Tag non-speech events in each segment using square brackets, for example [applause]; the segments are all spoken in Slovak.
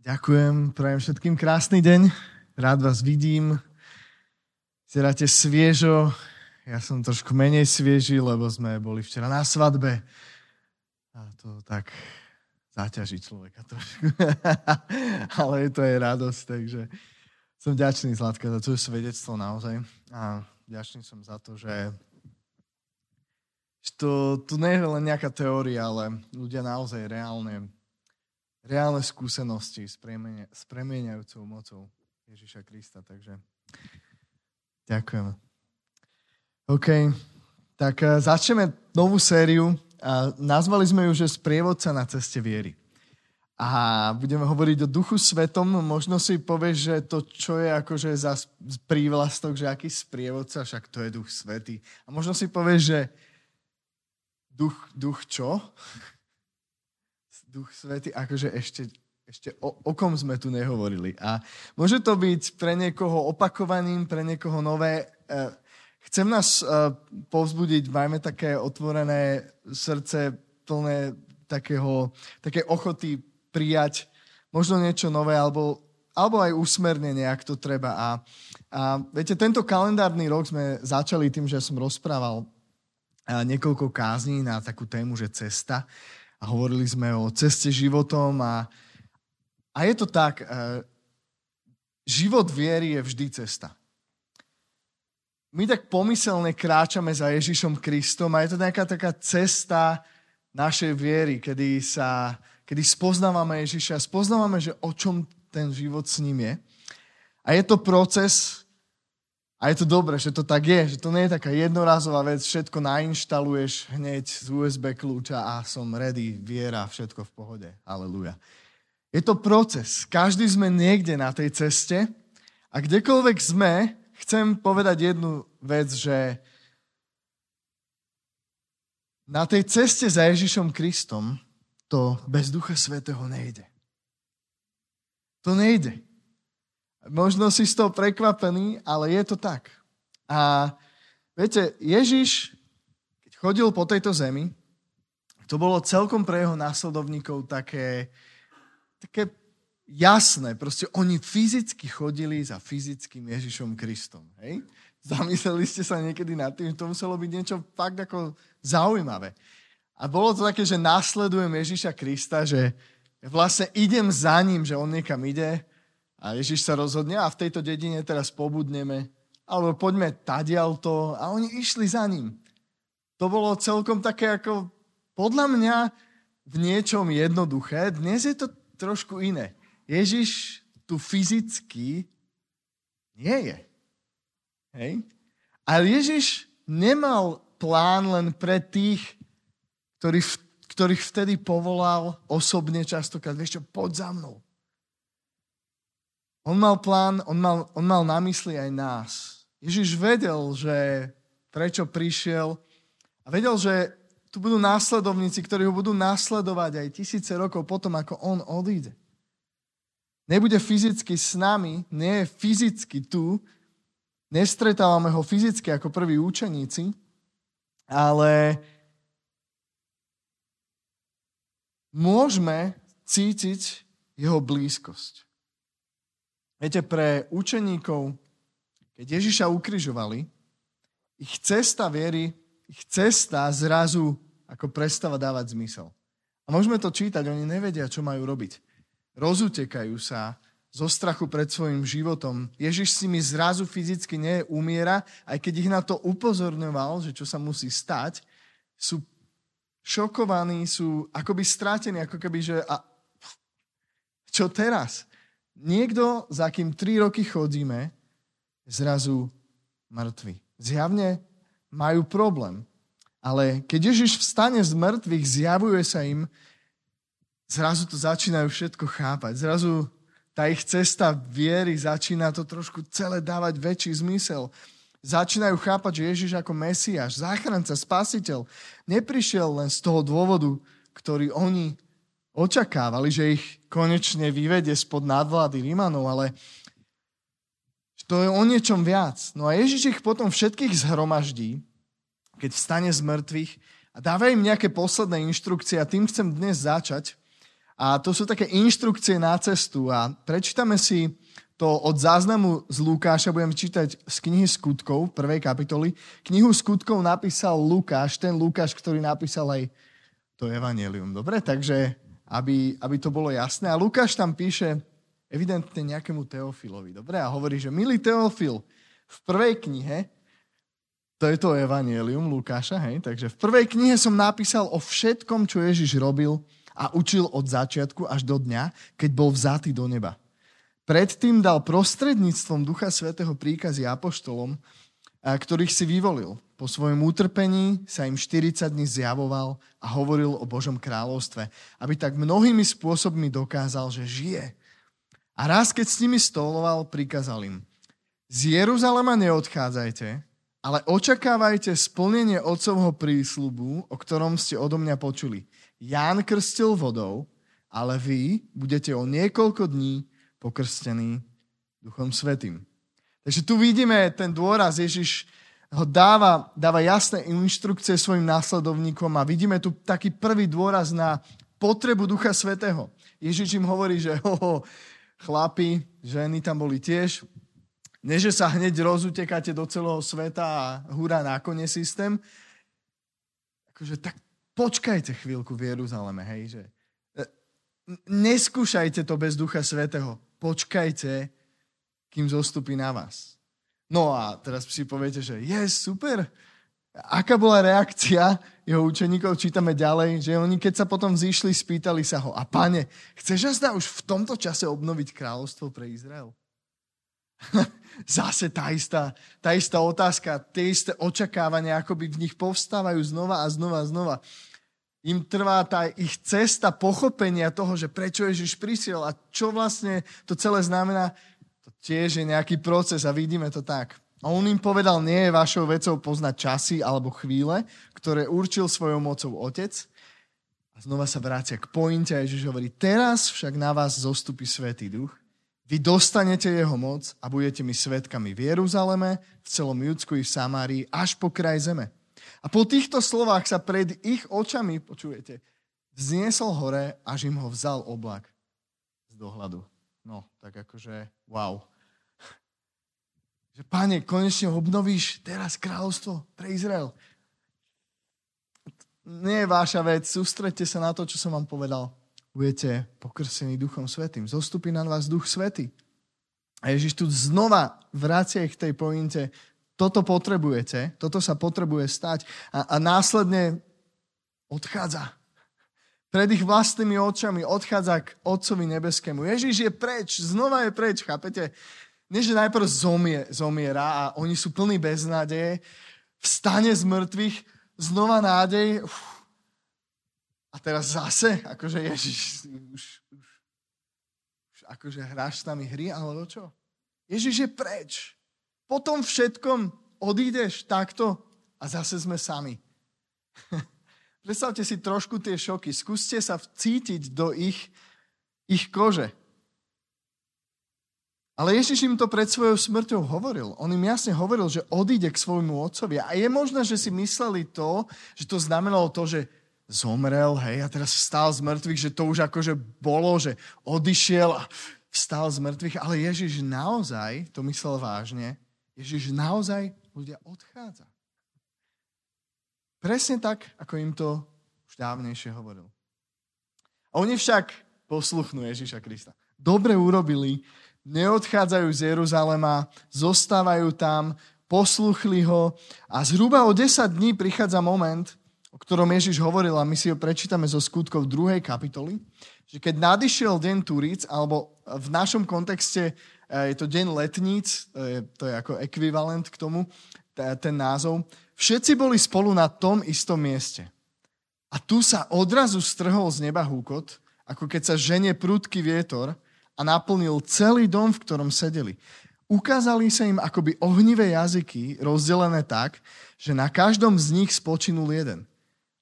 Ďakujem, prajem všetkým krásny deň. Rád vás vidím. Vyzeráte sviežo. Ja som trošku menej svieži, lebo sme boli včera na svadbe. A to tak zaťaží človeka trošku. [laughs] Ale to je radosť, takže som vďačný, Zlatka, za to svedectvo naozaj. A vďačný som za to, že to, tu nie je len nejaká teória, ale ľudia naozaj reálne reálne skúsenosti s, premienia, s premieniajúcou mocou Ježiša Krista. Takže ďakujem. OK, tak uh, začneme novú sériu a nazvali sme ju, že sprievodca na ceste viery. A budeme hovoriť o duchu svetom. Možno si povieš, že to, čo je akože za prívlastok, že aký sprievodca, však to je duch svetý. A možno si povieš, že duch, duch čo? Duch Svety, akože ešte, ešte o, o kom sme tu nehovorili. A môže to byť pre niekoho opakovaním, pre niekoho nové. E, chcem nás e, povzbudiť, majme také otvorené srdce, plné takého, také ochoty prijať možno niečo nové, alebo, alebo aj usmernenie, ak to treba. A, a viete, tento kalendárny rok sme začali tým, že som rozprával niekoľko kázní na takú tému, že cesta a hovorili sme o ceste životom a, a je to tak, e, život viery je vždy cesta. My tak pomyselne kráčame za Ježišom Kristom a je to nejaká taká cesta našej viery, kedy, sa, kedy spoznávame Ježiša, spoznávame, že o čom ten život s ním je. A je to proces, a je to dobré, že to tak je, že to nie je taká jednorázová vec, všetko nainštaluješ hneď z USB kľúča a som ready, viera, všetko v pohode. Aleluja. Je to proces. Každý sme niekde na tej ceste a kdekoľvek sme, chcem povedať jednu vec, že na tej ceste za Ježišom Kristom to bez Ducha Svetého nejde. To nejde. Možno si z toho prekvapený, ale je to tak. A viete, Ježiš, keď chodil po tejto zemi, to bolo celkom pre jeho následovníkov také, také jasné. Proste oni fyzicky chodili za fyzickým Ježišom Kristom. Hej? Zamysleli ste sa niekedy nad tým, že to muselo byť niečo fakt ako zaujímavé. A bolo to také, že následujem Ježiša Krista, že vlastne idem za ním, že on niekam ide a Ježiš sa rozhodne, a v tejto dedine teraz pobudneme, alebo poďme tadialto. A oni išli za ním. To bolo celkom také ako, podľa mňa, v niečom jednoduché. Dnes je to trošku iné. Ježiš tu fyzicky nie je. Hej? Ale Ježiš nemal plán len pre tých, ktorých, ktorých vtedy povolal osobne častokrát. Vieš čo, poď za mnou. On mal plán, on mal, on mal na mysli aj nás. Ježiš vedel, že prečo prišiel a vedel, že tu budú následovníci, ktorí ho budú následovať aj tisíce rokov potom, ako on odíde. Nebude fyzicky s nami, nie je fyzicky tu, nestretávame ho fyzicky ako prví učeníci, ale môžeme cítiť jeho blízkosť. Viete, pre učeníkov, keď Ježiša ukrižovali, ich cesta viery, ich cesta zrazu ako prestáva dávať zmysel. A môžeme to čítať, oni nevedia, čo majú robiť. Rozutekajú sa zo strachu pred svojim životom. Ježiš si mi zrazu fyzicky neumiera, aj keď ich na to upozorňoval, že čo sa musí stať, sú šokovaní, sú akoby strátení, ako keby, že a čo teraz? Niekto, za kým tri roky chodíme, zrazu mŕtvy. Zjavne majú problém. Ale keď Ježiš vstane z mŕtvych, zjavuje sa im, zrazu to začínajú všetko chápať. Zrazu tá ich cesta viery začína to trošku celé dávať väčší zmysel. Začínajú chápať, že Ježiš ako Mesiáš, záchranca, spasiteľ, neprišiel len z toho dôvodu, ktorý oni očakávali, že ich konečne vyvedie spod nadvlády Rímanov, ale to je o niečom viac. No a Ježiš ich potom všetkých zhromaždí, keď vstane z mŕtvych a dáva im nejaké posledné inštrukcie a tým chcem dnes začať. A to sú také inštrukcie na cestu a prečítame si to od záznamu z Lukáša, budem čítať z knihy Skutkov, prvej kapitoly. Knihu Skutkov napísal Lukáš, ten Lukáš, ktorý napísal aj to evanelium. Dobre, takže aby, aby to bolo jasné. A Lukáš tam píše evidentne nejakému Teofilovi. Dobre, a hovorí, že milý Teofil, v prvej knihe, to je to evanelium Lukáša, hej, takže v prvej knihe som napísal o všetkom, čo Ježiš robil a učil od začiatku až do dňa, keď bol vzatý do neba. Predtým dal prostredníctvom Ducha Svetého príkazy apoštolom, ktorých si vyvolil. Po svojom utrpení sa im 40 dní zjavoval a hovoril o Božom kráľovstve, aby tak mnohými spôsobmi dokázal, že žije. A raz, keď s nimi stoloval, prikázal im, z Jeruzalema neodchádzajte, ale očakávajte splnenie otcovho prísľubu, o ktorom ste odo mňa počuli. Ján krstil vodou, ale vy budete o niekoľko dní pokrstení Duchom Svetým. Takže tu vidíme ten dôraz, Ježiš ho dáva, dáva jasné inštrukcie svojim následovníkom a vidíme tu taký prvý dôraz na potrebu Ducha Svetého. Ježiš im hovorí, že [laughs] ho, chlapi, ženy tam boli tiež, ne, že sa hneď rozutekáte do celého sveta a hurá na kone systém. Akože tak počkajte chvíľku v Jeruzaleme, hej, že e, neskúšajte to bez Ducha Svetého. Počkajte, kým zostupí na vás. No a teraz si poviete, že je super. Aká bola reakcia jeho učeníkov? Čítame ďalej, že oni keď sa potom zišli, spýtali sa ho, a pane, chceš zda už v tomto čase obnoviť kráľovstvo pre Izrael? [laughs] Zase tá istá, tá istá otázka, tie isté očakávania, ako by v nich povstávajú znova a znova a znova im trvá tá ich cesta pochopenia toho, že prečo Ježiš prišiel a čo vlastne to celé znamená, to tiež je nejaký proces a vidíme to tak. A on im povedal, nie je vašou vecou poznať časy alebo chvíle, ktoré určil svojou mocou Otec. A znova sa vrácia k pointe a Ježiš hovorí, teraz však na vás zostupí Svetý Duch. Vy dostanete jeho moc a budete mi svetkami v Jeruzaleme, v celom Judsku i v Samárii, až po kraj zeme. A po týchto slovách sa pred ich očami, počujete, vzniesol hore, až im ho vzal oblak z dohľadu. No, tak akože, wow. Že, páne, konečne obnovíš teraz kráľovstvo pre Izrael. Nie je váša vec, sústredte sa na to, čo som vám povedal. Budete pokrsení Duchom Svetým. Zostupí na vás Duch Svetý. A Ježiš tu znova vracia ich k tej pointe, toto potrebujete, toto sa potrebuje stať a, a následne odchádza. Pred ich vlastnými očami odchádza k Otcovi nebeskému. Ježiš je preč, znova je preč, chápete? Nie, že najprv zomie, zomiera a oni sú plní beznádeje, vstane z mŕtvych, znova nádej. Uf. A teraz zase, akože Ježiš, už, už, už akože hráš s nami hry, alebo čo? Ježiš je preč po tom všetkom odídeš takto a zase sme sami. [laughs] Predstavte si trošku tie šoky. Skúste sa vcítiť do ich, ich kože. Ale Ježiš im to pred svojou smrťou hovoril. On im jasne hovoril, že odíde k svojmu otcovi. A je možné, že si mysleli to, že to znamenalo to, že zomrel, hej, a teraz vstal z mŕtvych, že to už akože bolo, že odišiel a vstal z mŕtvych. Ale Ježiš naozaj to myslel vážne Ježiš naozaj ľudia odchádza. Presne tak, ako im to už dávnejšie hovoril. A oni však posluchnú Ježiša Krista. Dobre urobili, neodchádzajú z Jeruzalema, zostávajú tam, posluchli ho a zhruba o 10 dní prichádza moment, o ktorom Ježiš hovoril a my si ho prečítame zo skutkov 2. kapitoly, že keď nadišiel deň Turíc, alebo v našom kontexte Eh, je to deň letníc, to je, to je ako ekvivalent k tomu, ten názov. Všetci boli spolu na tom istom mieste. A tu sa odrazu strhol z neba húkot, ako keď sa ženie prudký vietor a naplnil celý dom, v ktorom sedeli. Ukázali sa im akoby ohnivé jazyky, rozdelené tak, že na každom z nich spočinul jeden.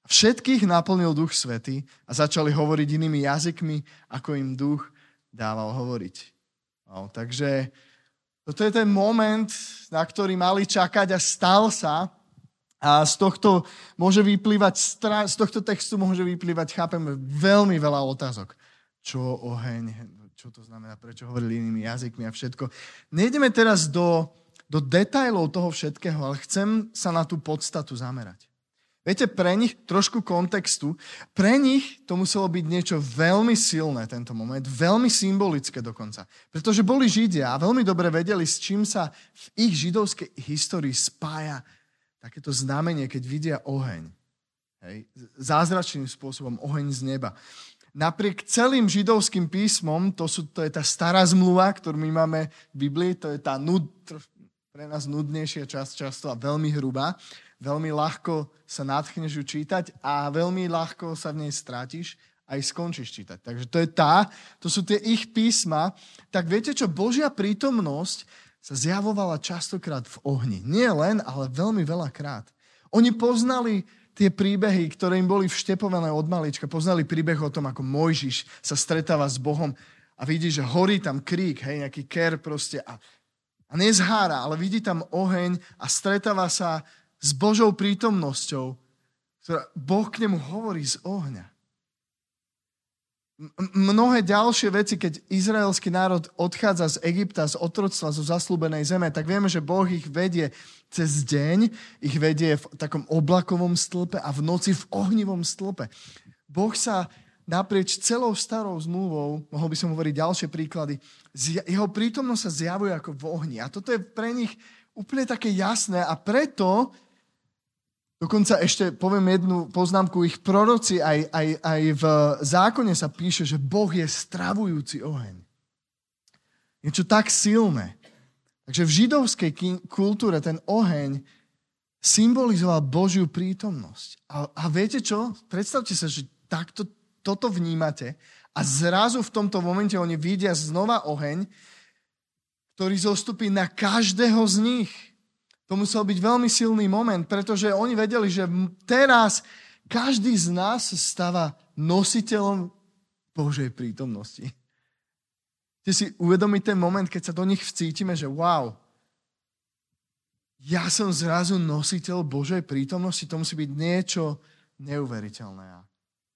Všetkých naplnil duch svety a začali hovoriť inými jazykmi, ako im duch dával hovoriť. No, takže toto je ten moment, na ktorý mali čakať a stal sa. A z tohto môže vyplývať, z tohto textu môže vyplývať, chápeme, veľmi veľa otázok. čo oheň, čo to znamená, prečo hovorili inými jazykmi a všetko. Nejdeme teraz do, do detajlov toho všetkého, ale chcem sa na tú podstatu zamerať. Viete, pre nich, trošku kontextu, pre nich to muselo byť niečo veľmi silné tento moment, veľmi symbolické dokonca. Pretože boli Židia a veľmi dobre vedeli, s čím sa v ich židovskej histórii spája takéto znamenie, keď vidia oheň. Hej, zázračným spôsobom oheň z neba napriek celým židovským písmom, to, sú, to je tá stará zmluva, ktorú my máme v Biblii, to je tá nud, pre nás nudnejšia časť často a veľmi hrubá. Veľmi ľahko sa nadchneš ju čítať a veľmi ľahko sa v nej strátiš aj skončíš čítať. Takže to je tá, to sú tie ich písma. Tak viete čo, Božia prítomnosť sa zjavovala častokrát v ohni. Nie len, ale veľmi veľakrát. Oni poznali tie príbehy, ktoré im boli vštepované od malička. Poznali príbeh o tom, ako Mojžiš sa stretáva s Bohom a vidí, že horí tam krík, hej, nejaký ker proste a, a nezhára, ale vidí tam oheň a stretáva sa s Božou prítomnosťou, ktorá Boh k nemu hovorí z ohňa mnohé ďalšie veci, keď izraelský národ odchádza z Egypta, z otroctva, zo zaslúbenej zeme, tak vieme, že Boh ich vedie cez deň, ich vedie v takom oblakovom stĺpe a v noci v ohnivom stĺpe. Boh sa naprieč celou starou zmluvou, mohol by som hovoriť ďalšie príklady, jeho prítomnosť sa zjavuje ako v ohni. A toto je pre nich úplne také jasné a preto Dokonca ešte poviem jednu poznámku, ich proroci aj, aj, aj v zákone sa píše, že Boh je stravujúci oheň. Niečo tak silné. Takže v židovskej kultúre ten oheň symbolizoval Božiu prítomnosť. A, a viete čo? Predstavte sa, že takto toto vnímate a zrazu v tomto momente oni vidia znova oheň, ktorý zostupí na každého z nich. To musel byť veľmi silný moment, pretože oni vedeli, že teraz každý z nás stáva nositeľom Božej prítomnosti. Chcete si uvedomiť ten moment, keď sa do nich vcítime, že wow, ja som zrazu nositeľ Božej prítomnosti, to musí byť niečo neuveriteľné.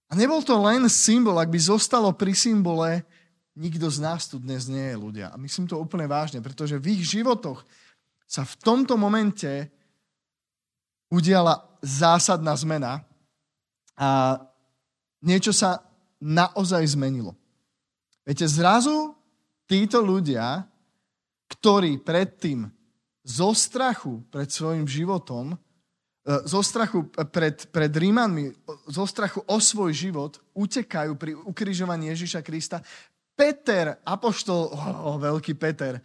A nebol to len symbol, ak by zostalo pri symbole, nikto z nás tu dnes nie je ľudia. A myslím to úplne vážne, pretože v ich životoch sa v tomto momente udiala zásadná zmena a niečo sa naozaj zmenilo. Viete, zrazu títo ľudia, ktorí predtým zo strachu pred svojim životom, e, zo strachu pred, pred Rímanmi, zo strachu o svoj život utekajú pri ukrižovaní Ježiša Krista. Peter, apoštol, oh, oh, veľký Peter,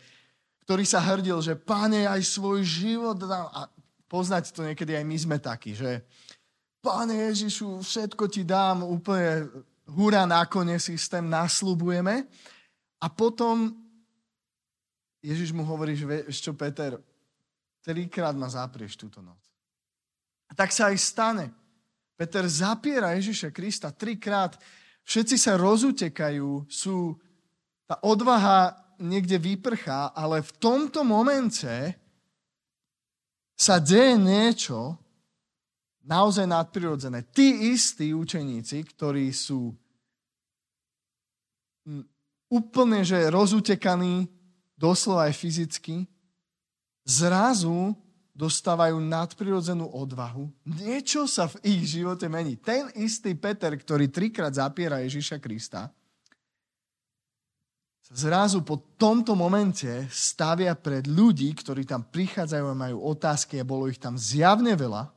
ktorý sa hrdil, že páne, aj svoj život dám. A poznať to niekedy aj my sme takí, že páne Ježišu, všetko ti dám, úplne hurá na kone systém, nasľubujeme. A potom Ježiš mu hovorí, že vieš čo, Peter, trikrát ma zaprieš túto noc. A tak sa aj stane. Peter zapiera Ježiša Krista trikrát, všetci sa rozutekajú, sú, tá odvaha niekde vyprchá, ale v tomto momente sa deje niečo naozaj nadprirodzené. Tí istí učeníci, ktorí sú úplne že rozutekaní, doslova aj fyzicky, zrazu dostávajú nadprirodzenú odvahu. Niečo sa v ich živote mení. Ten istý Peter, ktorý trikrát zapiera Ježiša Krista, zrazu po tomto momente stavia pred ľudí, ktorí tam prichádzajú a majú otázky a bolo ich tam zjavne veľa.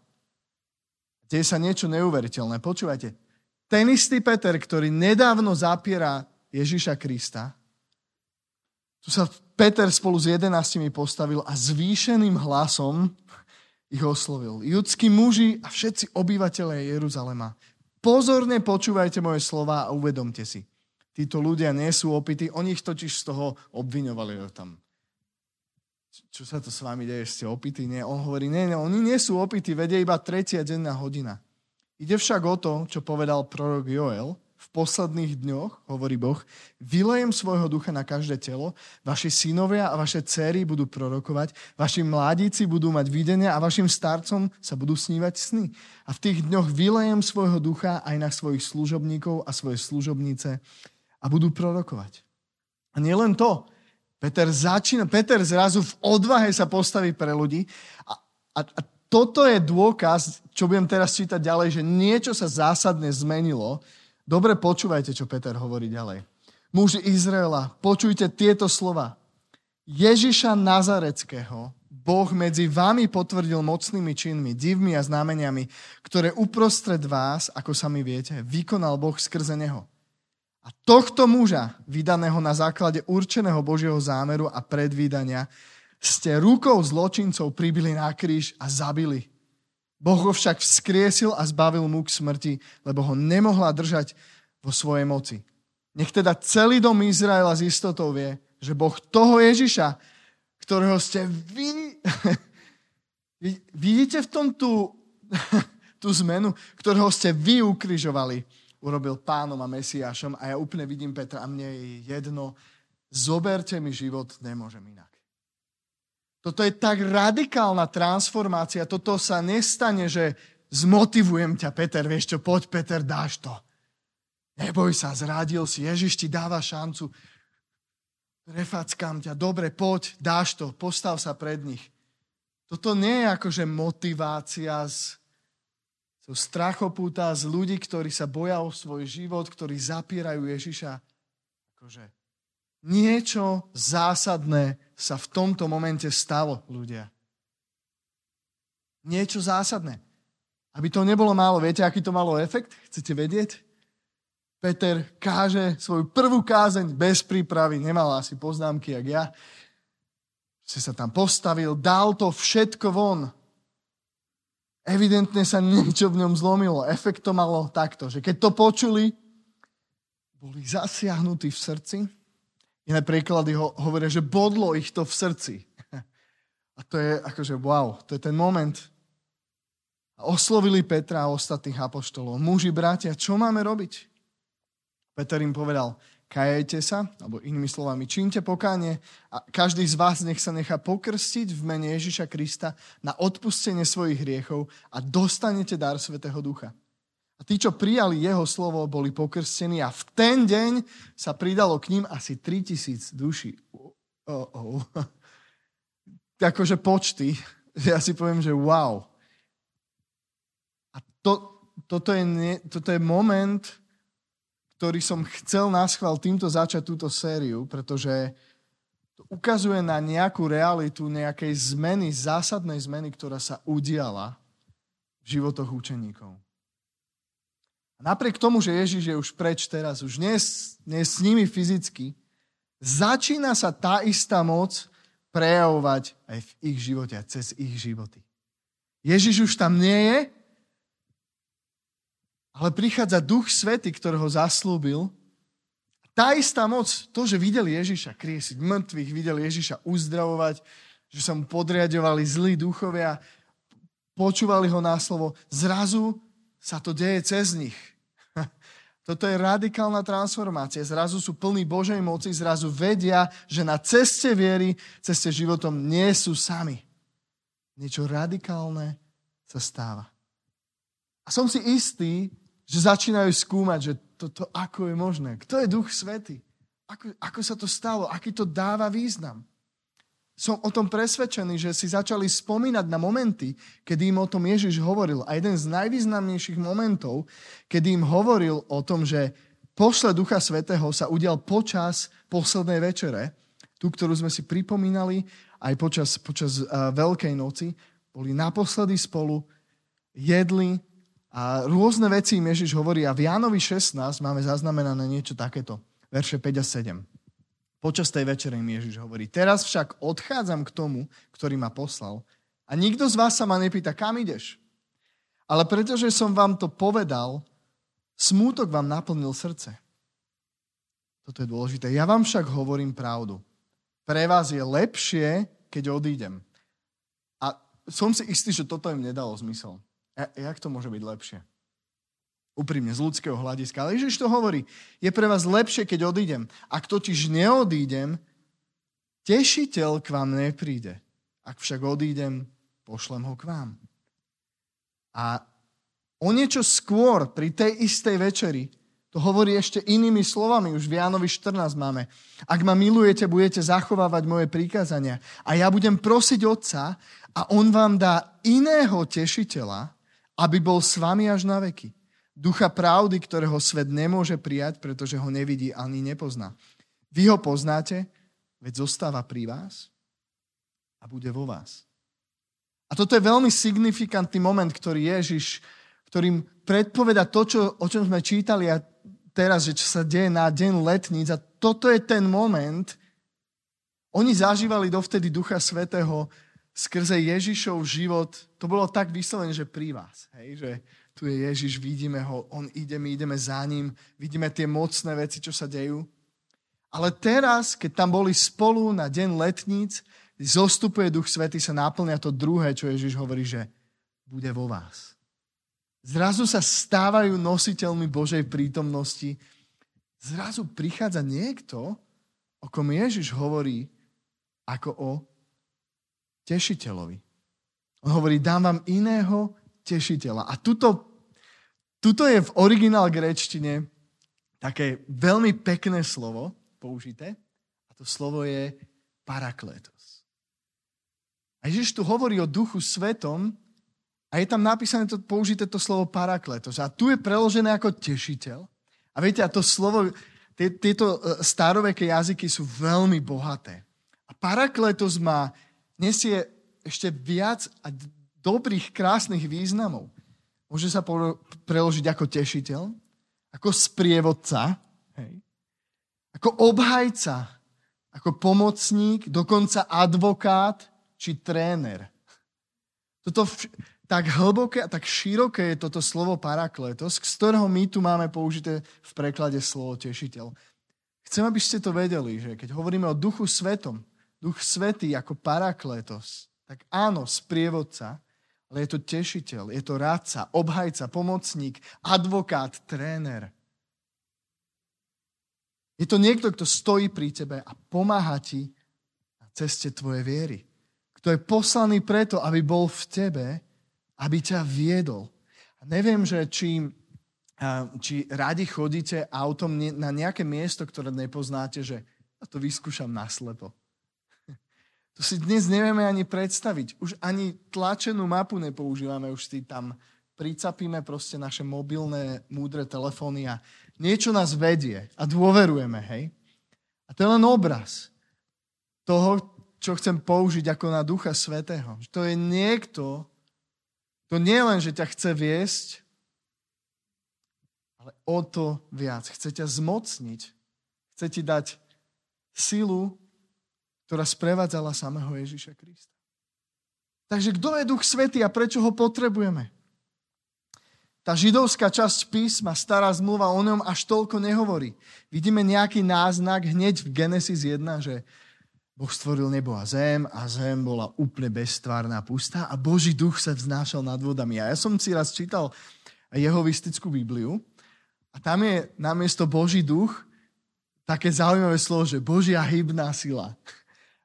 Deje sa niečo neuveriteľné. Počúvajte, ten istý Peter, ktorý nedávno zapiera Ježiša Krista, tu sa Peter spolu s jedenáctimi postavil a zvýšeným hlasom ich oslovil. Judskí muži a všetci obyvateľe Jeruzalema. Pozorne počúvajte moje slova a uvedomte si títo ľudia nie sú opití, oni ich totiž z toho obviňovali tam. Čo sa to s vami deje, ste opití? Nie, on hovorí, nie, nie, oni nie sú opití, vedia iba tretia denná hodina. Ide však o to, čo povedal prorok Joel, v posledných dňoch, hovorí Boh, vylejem svojho ducha na každé telo, vaši synovia a vaše céry budú prorokovať, vaši mladíci budú mať videnia a vašim starcom sa budú snívať sny. A v tých dňoch vylejem svojho ducha aj na svojich služobníkov a svoje služobnice a budú prorokovať. A nie len to. Peter začína, Peter zrazu v odvahe sa postaví pre ľudí a, a, a toto je dôkaz, čo budem teraz čítať ďalej, že niečo sa zásadne zmenilo. Dobre počúvajte, čo Peter hovorí ďalej. Muži Izraela, počujte tieto slova. Ježiša Nazareckého Boh medzi vami potvrdil mocnými činmi, divmi a znameniami, ktoré uprostred vás, ako sami viete, vykonal Boh skrze Neho. A tohto muža, vydaného na základe určeného Božieho zámeru a predvídania, ste rukou zločincov pribili na kríž a zabili. Boh ho však vzkriesil a zbavil mu k smrti, lebo ho nemohla držať vo svojej moci. Nech teda celý dom Izraela s istotou vie, že Boh toho Ježiša, ktorého ste vy... [laughs] Vidíte v tom tú, [laughs] tú zmenu, ktorého ste vy ukrižovali, urobil pánom a mesiášom a ja úplne vidím Petra a mne je jedno, zoberte mi život, nemôžem inak. Toto je tak radikálna transformácia, toto sa nestane, že zmotivujem ťa, Peter, vieš čo, poď, Peter, dáš to. Neboj sa, zradil si, Ježiš ti dáva šancu prefackám ťa, dobre, poď, dáš to, postav sa pred nich. Toto nie je akože motivácia z, zo strachopúta z ľudí, ktorí sa boja o svoj život, ktorí zapierajú Ježiša. Akože niečo zásadné sa v tomto momente stalo, ľudia. Niečo zásadné. Aby to nebolo málo, viete, aký to malo efekt? Chcete vedieť? Peter káže svoju prvú kázeň bez prípravy, nemal asi poznámky, jak ja. Si sa tam postavil, dal to všetko von. Evidentne sa niečo v ňom zlomilo. Efekt to malo takto, že keď to počuli, boli zasiahnutí v srdci. Iné príklady ho, hovoria, že bodlo ich to v srdci. [laughs] A to je akože wow, to je ten moment. A oslovili Petra a ostatných apoštolov. Muži, bratia, čo máme robiť? Peter im povedal, kajajte sa, alebo inými slovami, čínte pokánie a každý z vás nech sa nechá pokrstiť v mene Ježiša Krista na odpustenie svojich hriechov a dostanete dar Svetého Ducha. A tí, čo prijali jeho slovo, boli pokrstení a v ten deň sa pridalo k ním asi 3000 duší. Oh, oh. [laughs] akože počty. [laughs] Ja si poviem, že wow. A to, toto, je, toto je moment, ktorý som chcel náschval týmto začať túto sériu, pretože to ukazuje na nejakú realitu, nejakej zmeny, zásadnej zmeny, ktorá sa udiala v životoch učeníkov. A napriek tomu, že Ježiš je už preč teraz, už nie, nie s nimi fyzicky, začína sa tá istá moc prejavovať aj v ich živote cez ich životy. Ježiš už tam nie je, ale prichádza Duch Svety, ktorého zaslúbil. Tá istá moc, to, že videli Ježiša kriesiť mŕtvych, videli Ježiša uzdravovať, že sa mu podriadovali zlí duchovia, počúvali ho na slovo, zrazu sa to deje cez nich. [laughs] Toto je radikálna transformácia. Zrazu sú plní Božej moci, zrazu vedia, že na ceste viery, ceste životom nie sú sami. Niečo radikálne sa stáva. A som si istý, že začínajú skúmať, že toto ako je možné. Kto je Duch Svety? Ako, ako sa to stalo? Aký to dáva význam? Som o tom presvedčený, že si začali spomínať na momenty, kedy im o tom Ježiš hovoril. A jeden z najvýznamnejších momentov, kedy im hovoril o tom, že pošle Ducha Svetého sa udial počas poslednej večere, tú, ktorú sme si pripomínali aj počas, počas uh, Veľkej noci. Boli naposledy spolu, jedli, a rôzne veci im Ježiš hovorí a v Jánovi 16 máme zaznamenané niečo takéto, verše 5 a 7. Počas tej večere im Ježiš hovorí, teraz však odchádzam k tomu, ktorý ma poslal a nikto z vás sa ma nepýta, kam ideš? Ale pretože som vám to povedal, smútok vám naplnil srdce. Toto je dôležité. Ja vám však hovorím pravdu. Pre vás je lepšie, keď odídem. A som si istý, že toto im nedalo zmysel. A jak to môže byť lepšie? Úprimne, z ľudského hľadiska. Ale Ježiš to hovorí. Je pre vás lepšie, keď odídem. Ak totiž neodídem, tešiteľ k vám nepríde. Ak však odídem, pošlem ho k vám. A o niečo skôr, pri tej istej večeri, To hovorí ešte inými slovami, už v Jánovi 14 máme. Ak ma milujete, budete zachovávať moje príkazania. A ja budem prosiť Otca a On vám dá iného tešiteľa, aby bol s vami až na veky. Ducha pravdy, ktorého svet nemôže prijať, pretože ho nevidí ani nepozná. Vy ho poznáte, veď zostáva pri vás a bude vo vás. A toto je veľmi signifikantný moment, ktorý Ježiš, ktorým predpoveda to, čo, o čom sme čítali a teraz, že čo sa deje na deň letníc a toto je ten moment, oni zažívali dovtedy Ducha Svetého skrze Ježišov život, to bolo tak vyslovené, že pri vás. Hej, že tu je Ježiš, vidíme ho, on ide, my ideme za ním, vidíme tie mocné veci, čo sa dejú. Ale teraz, keď tam boli spolu na deň letníc, zostupuje Duch Svety, sa náplňa to druhé, čo Ježiš hovorí, že bude vo vás. Zrazu sa stávajú nositeľmi Božej prítomnosti. Zrazu prichádza niekto, o kom Ježiš hovorí ako o tešiteľovi. On hovorí, dám vám iného tešiteľa. A tuto, tuto je v originál gréčtine také veľmi pekné slovo použité. A to slovo je parakletos. A Ježiš tu hovorí o duchu svetom a je tam napísané to, použité to slovo parakletos. A tu je preložené ako tešiteľ. A viete, a to slovo, tie, tieto e, staroveké jazyky sú veľmi bohaté. A parakletos má, nesie ešte viac a dobrých, krásnych významov. Môže sa preložiť ako tešiteľ, ako sprievodca, hej, ako obhajca, ako pomocník, dokonca advokát či tréner. Toto, tak hlboké a tak široké je toto slovo parakletos, z ktorého my tu máme použité v preklade slovo tešiteľ. Chcem, aby ste to vedeli, že keď hovoríme o duchu svetom, duch svetý ako parakletos, tak áno, sprievodca, ale je to tešiteľ, je to rádca, obhajca, pomocník, advokát, tréner. Je to niekto, kto stojí pri tebe a pomáha ti na ceste tvojej viery. Kto je poslaný preto, aby bol v tebe aby ťa viedol. A neviem, že či, či radi chodíte autom na nejaké miesto, ktoré nepoznáte, že ja to vyskúšam naslepo. To si dnes nevieme ani predstaviť. Už ani tlačenú mapu nepoužívame, už si tam pricapíme proste naše mobilné, múdre telefóny a niečo nás vedie a dôverujeme, hej? A to je len obraz toho, čo chcem použiť ako na Ducha Svetého. To je niekto, to nie len, že ťa chce viesť, ale o to viac. Chce ťa zmocniť. Chce ti dať silu, ktorá sprevádzala samého Ježiša Krista. Takže kto je Duch Svetý a prečo ho potrebujeme? Tá židovská časť písma, stará zmluva o ňom až toľko nehovorí. Vidíme nejaký náznak hneď v Genesis 1, že Boh stvoril nebo a zem a zem bola úplne bezstvárna, pustá a Boží duch sa vznášal nad vodami. A ja som si raz čítal jehovistickú Bibliu a tam je namiesto Boží duch také zaujímavé slovo, že Božia hybná sila.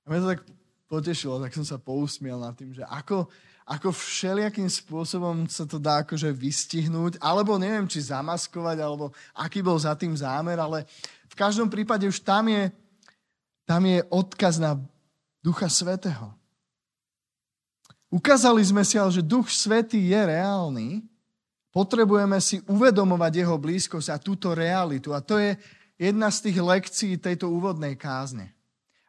A mňa to tak potešilo, tak som sa pousmiel nad tým, že ako, ako všelijakým spôsobom sa to dá akože vystihnúť, alebo neviem, či zamaskovať, alebo aký bol za tým zámer, ale v každom prípade už tam je tam je odkaz na Ducha Svetého. Ukázali sme si ale, že Duch Svetý je reálny. Potrebujeme si uvedomovať jeho blízkosť a túto realitu. A to je jedna z tých lekcií tejto úvodnej kázne.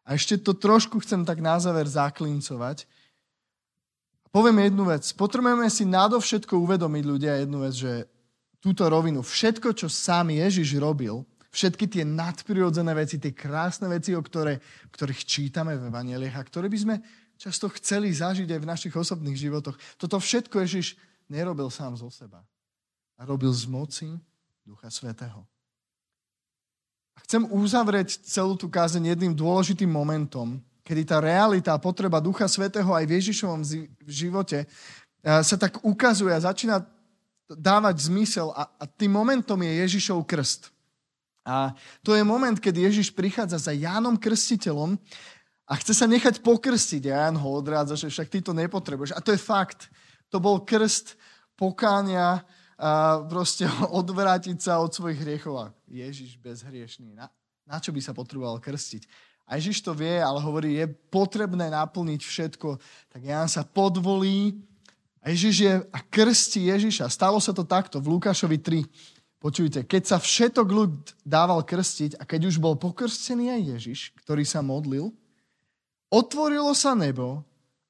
A ešte to trošku chcem tak na záver zaklincovať. Poviem jednu vec. Potrebujeme si nadovšetko uvedomiť ľudia jednu vec, že túto rovinu, všetko, čo sám Ježiš robil, všetky tie nadprirodzené veci, tie krásne veci, o ktoré, ktorých čítame v Evangeliach a ktoré by sme často chceli zažiť aj v našich osobných životoch. Toto všetko Ježiš nerobil sám zo seba. A robil z moci Ducha Svetého. A chcem uzavrieť celú tú kázeň jedným dôležitým momentom, kedy tá realita a potreba Ducha Svetého aj v Ježišovom živote eh, sa tak ukazuje a začína dávať zmysel a, a tým momentom je Ježišov krst. A to je moment, keď Ježiš prichádza za Jánom Krstiteľom a chce sa nechať pokrstiť. A Ján ho odrádza, že však ty to nepotrebuješ. A to je fakt. To bol krst pokánia proste [laughs] odvrátiť sa od svojich hriechov. A Ježiš bezhriešný. Na, na čo by sa potreboval krstiť? A Ježiš to vie, ale hovorí, je potrebné naplniť všetko. Tak Ján sa podvolí a Ježiš je a krstí Ježiša. Stalo sa to takto v Lukášovi 3. Počujte, keď sa všetok ľud dával krstiť a keď už bol pokrstený aj Ježiš, ktorý sa modlil, otvorilo sa nebo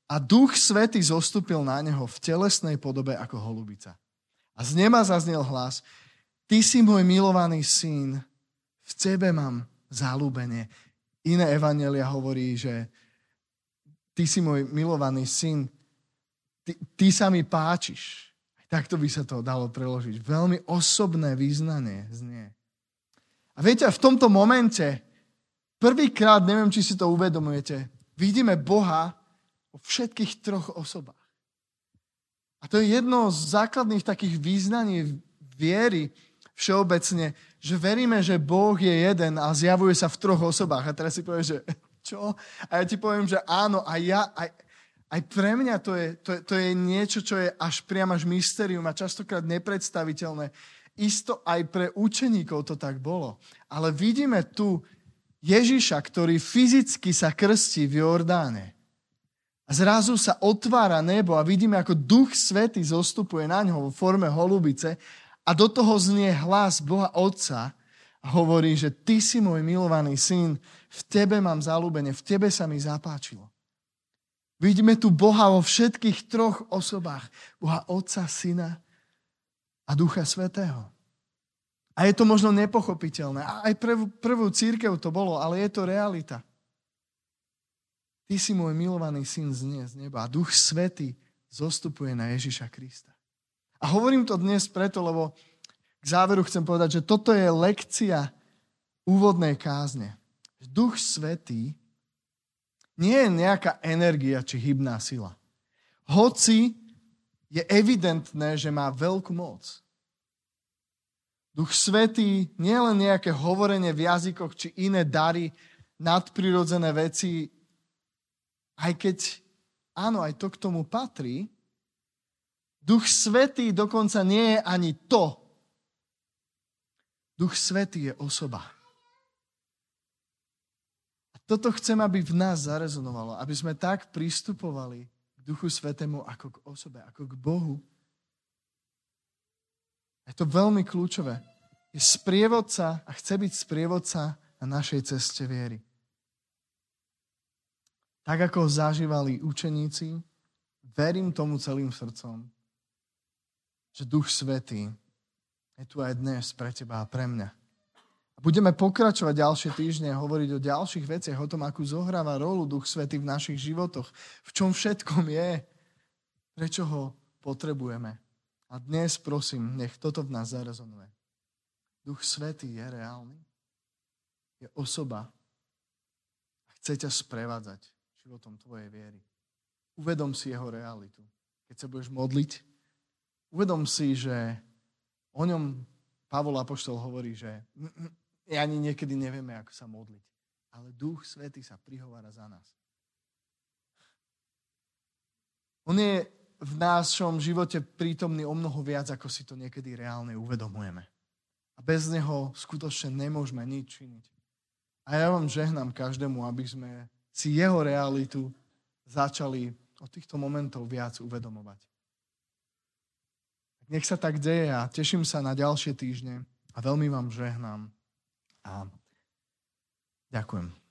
a duch svety zostúpil na neho v telesnej podobe ako holubica. A z neba zaznel hlas, ty si môj milovaný syn, v tebe mám zalúbenie. Iné evanelia hovorí, že ty si môj milovaný syn, ty, ty sa mi páčiš. Takto by sa to dalo preložiť. Veľmi osobné význanie znie. A viete, v tomto momente, prvýkrát, neviem, či si to uvedomujete, vidíme Boha vo všetkých troch osobách. A to je jedno z základných takých význaní viery všeobecne, že veríme, že Boh je jeden a zjavuje sa v troch osobách. A teraz si povieš, že čo? A ja ti poviem, že áno, a ja, aj, aj pre mňa to je, to, to je niečo, čo je až priam až mysterium a častokrát nepredstaviteľné. Isto aj pre učeníkov to tak bolo. Ale vidíme tu Ježiša, ktorý fyzicky sa krstí v Jordáne. A zrazu sa otvára nebo a vidíme, ako Duch Svety zostupuje na ňo vo forme holubice a do toho znie hlas Boha Otca a hovorí, že ty si môj milovaný syn, v tebe mám zalúbenie, v tebe sa mi zapáčilo. Vidíme tu Boha vo všetkých troch osobách. Boha Otca, Syna a Ducha Svetého. A je to možno nepochopiteľné. A aj prvú, prvú církev to bolo, ale je to realita. Ty si môj milovaný syn z neba a Duch Svetý zostupuje na Ježiša Krista. A hovorím to dnes preto, lebo k záveru chcem povedať, že toto je lekcia úvodnej kázne. Duch Svetý nie je nejaká energia či hybná sila. Hoci je evidentné, že má veľkú moc. Duch Svetý nie je len nejaké hovorenie v jazykoch či iné dary, nadprirodzené veci, aj keď áno, aj to k tomu patrí, Duch Svetý dokonca nie je ani to. Duch Svetý je osoba. Toto chcem, aby v nás zarezonovalo, aby sme tak pristupovali k Duchu Svetému ako k osobe, ako k Bohu. Je to veľmi kľúčové. Je sprievodca a chce byť sprievodca na našej ceste viery. Tak ako zažívali učeníci, verím tomu celým srdcom, že Duch Svetý je tu aj dnes pre teba a pre mňa. A budeme pokračovať ďalšie týždne hovoriť o ďalších veciach, o tom, akú zohráva rolu Duch Svety v našich životoch, v čom všetkom je, prečo ho potrebujeme. A dnes prosím, nech toto v nás zarezonuje. Duch Svetý je reálny, je osoba a chce ťa sprevádzať životom tvojej viery. Uvedom si jeho realitu. Keď sa budeš modliť, uvedom si, že o ňom Pavol Apoštol hovorí, že ani niekedy nevieme, ako sa modliť. Ale Duch Svetý sa prihovára za nás. On je v našom živote prítomný o mnoho viac, ako si to niekedy reálne uvedomujeme. A bez Neho skutočne nemôžeme nič činiť. A ja vám žehnám každému, aby sme si Jeho realitu začali od týchto momentov viac uvedomovať. Nech sa tak deje a teším sa na ďalšie týždne a veľmi vám žehnám. A ďakujem.